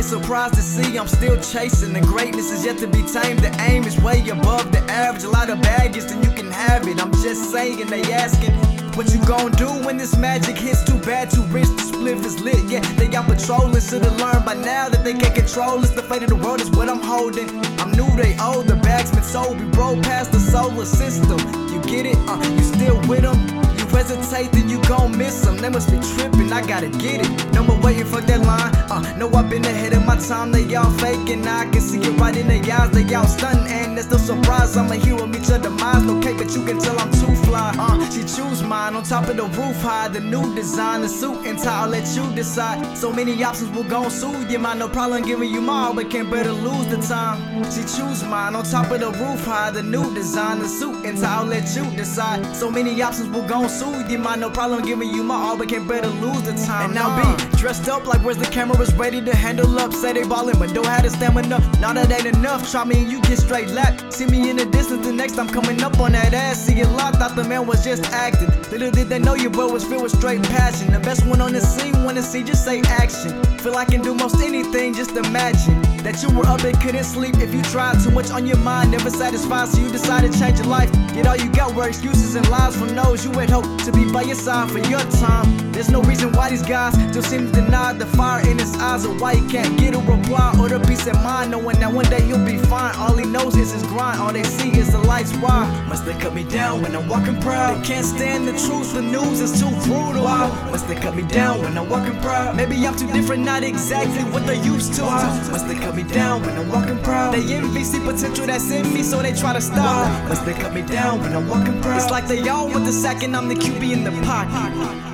they surprised to see I'm still chasing. The greatness is yet to be tamed. The aim is way above the average. A lot of baggage, then you can have it. I'm just saying, they asking. What you gon' do when this magic hits? Too bad, too rich, the spliff is lit. Yeah, they out patrolling, should've learned by now that they can't control us. The fate of the world is what I'm holding. I'm new, they old, the bag's been sold. We roll past the solar system. You get it? Uh, you still with them? Hesitate, then you gon' miss them. They must be tripping, I gotta get it. No more waiting for that line. Uh, no, I've been ahead of my time. They all faking, I can see it right in their eyes. They all stunning, and there's no surprise. I'm a hero, meet your demise. No cake, but you can tell I'm too fly. Uh, she choose mine on top of the roof high. The new design, the suit and tie, I'll let you decide. So many options will gon' soothe your mind. No problem giving you more, but can't better lose the time. She choose mine on top of the roof high. The new design, the suit and tie, I'll let you decide. So many options will gon' soothe your mind. No problem giving you my all, but can't better lose the time. And now be dressed up like where's the camera? cameras ready to handle up. Say they ballin', but don't have the stamina. Now that ain't enough. Try me and you get straight lap. See me in the distance, the next I'm coming up on that ass. See it locked, thought the man was just acting. Little did they know your boy was filled with straight passion. The best one on the scene, wanna see just say action. Feel I can do most anything, just imagine that you were up and couldn't sleep. If you tried too much on your mind, never satisfied, so you decided to change your life. Get all you got were excuses and lies from those you had hoped to be by your side for your time. There's no reason why these guys still seem to deny the fire in his eyes or why he can't get a reply or the peace of mind, knowing that one day he'll be fine. All he knows is his grind, all they see is the lights. Why must they cut me down when I'm walking proud? They can't stand the truth, the news is too brutal. Why must they cut me down when I'm walking proud? Maybe I'm too different, not exactly what they used to. Why must they cut me down when I'm walking proud? They envy, see potential that's in me, so they try to stop. Why Must they cut me down when I'm walking proud? It's like they all want the sack and I'm the QB in the pocket.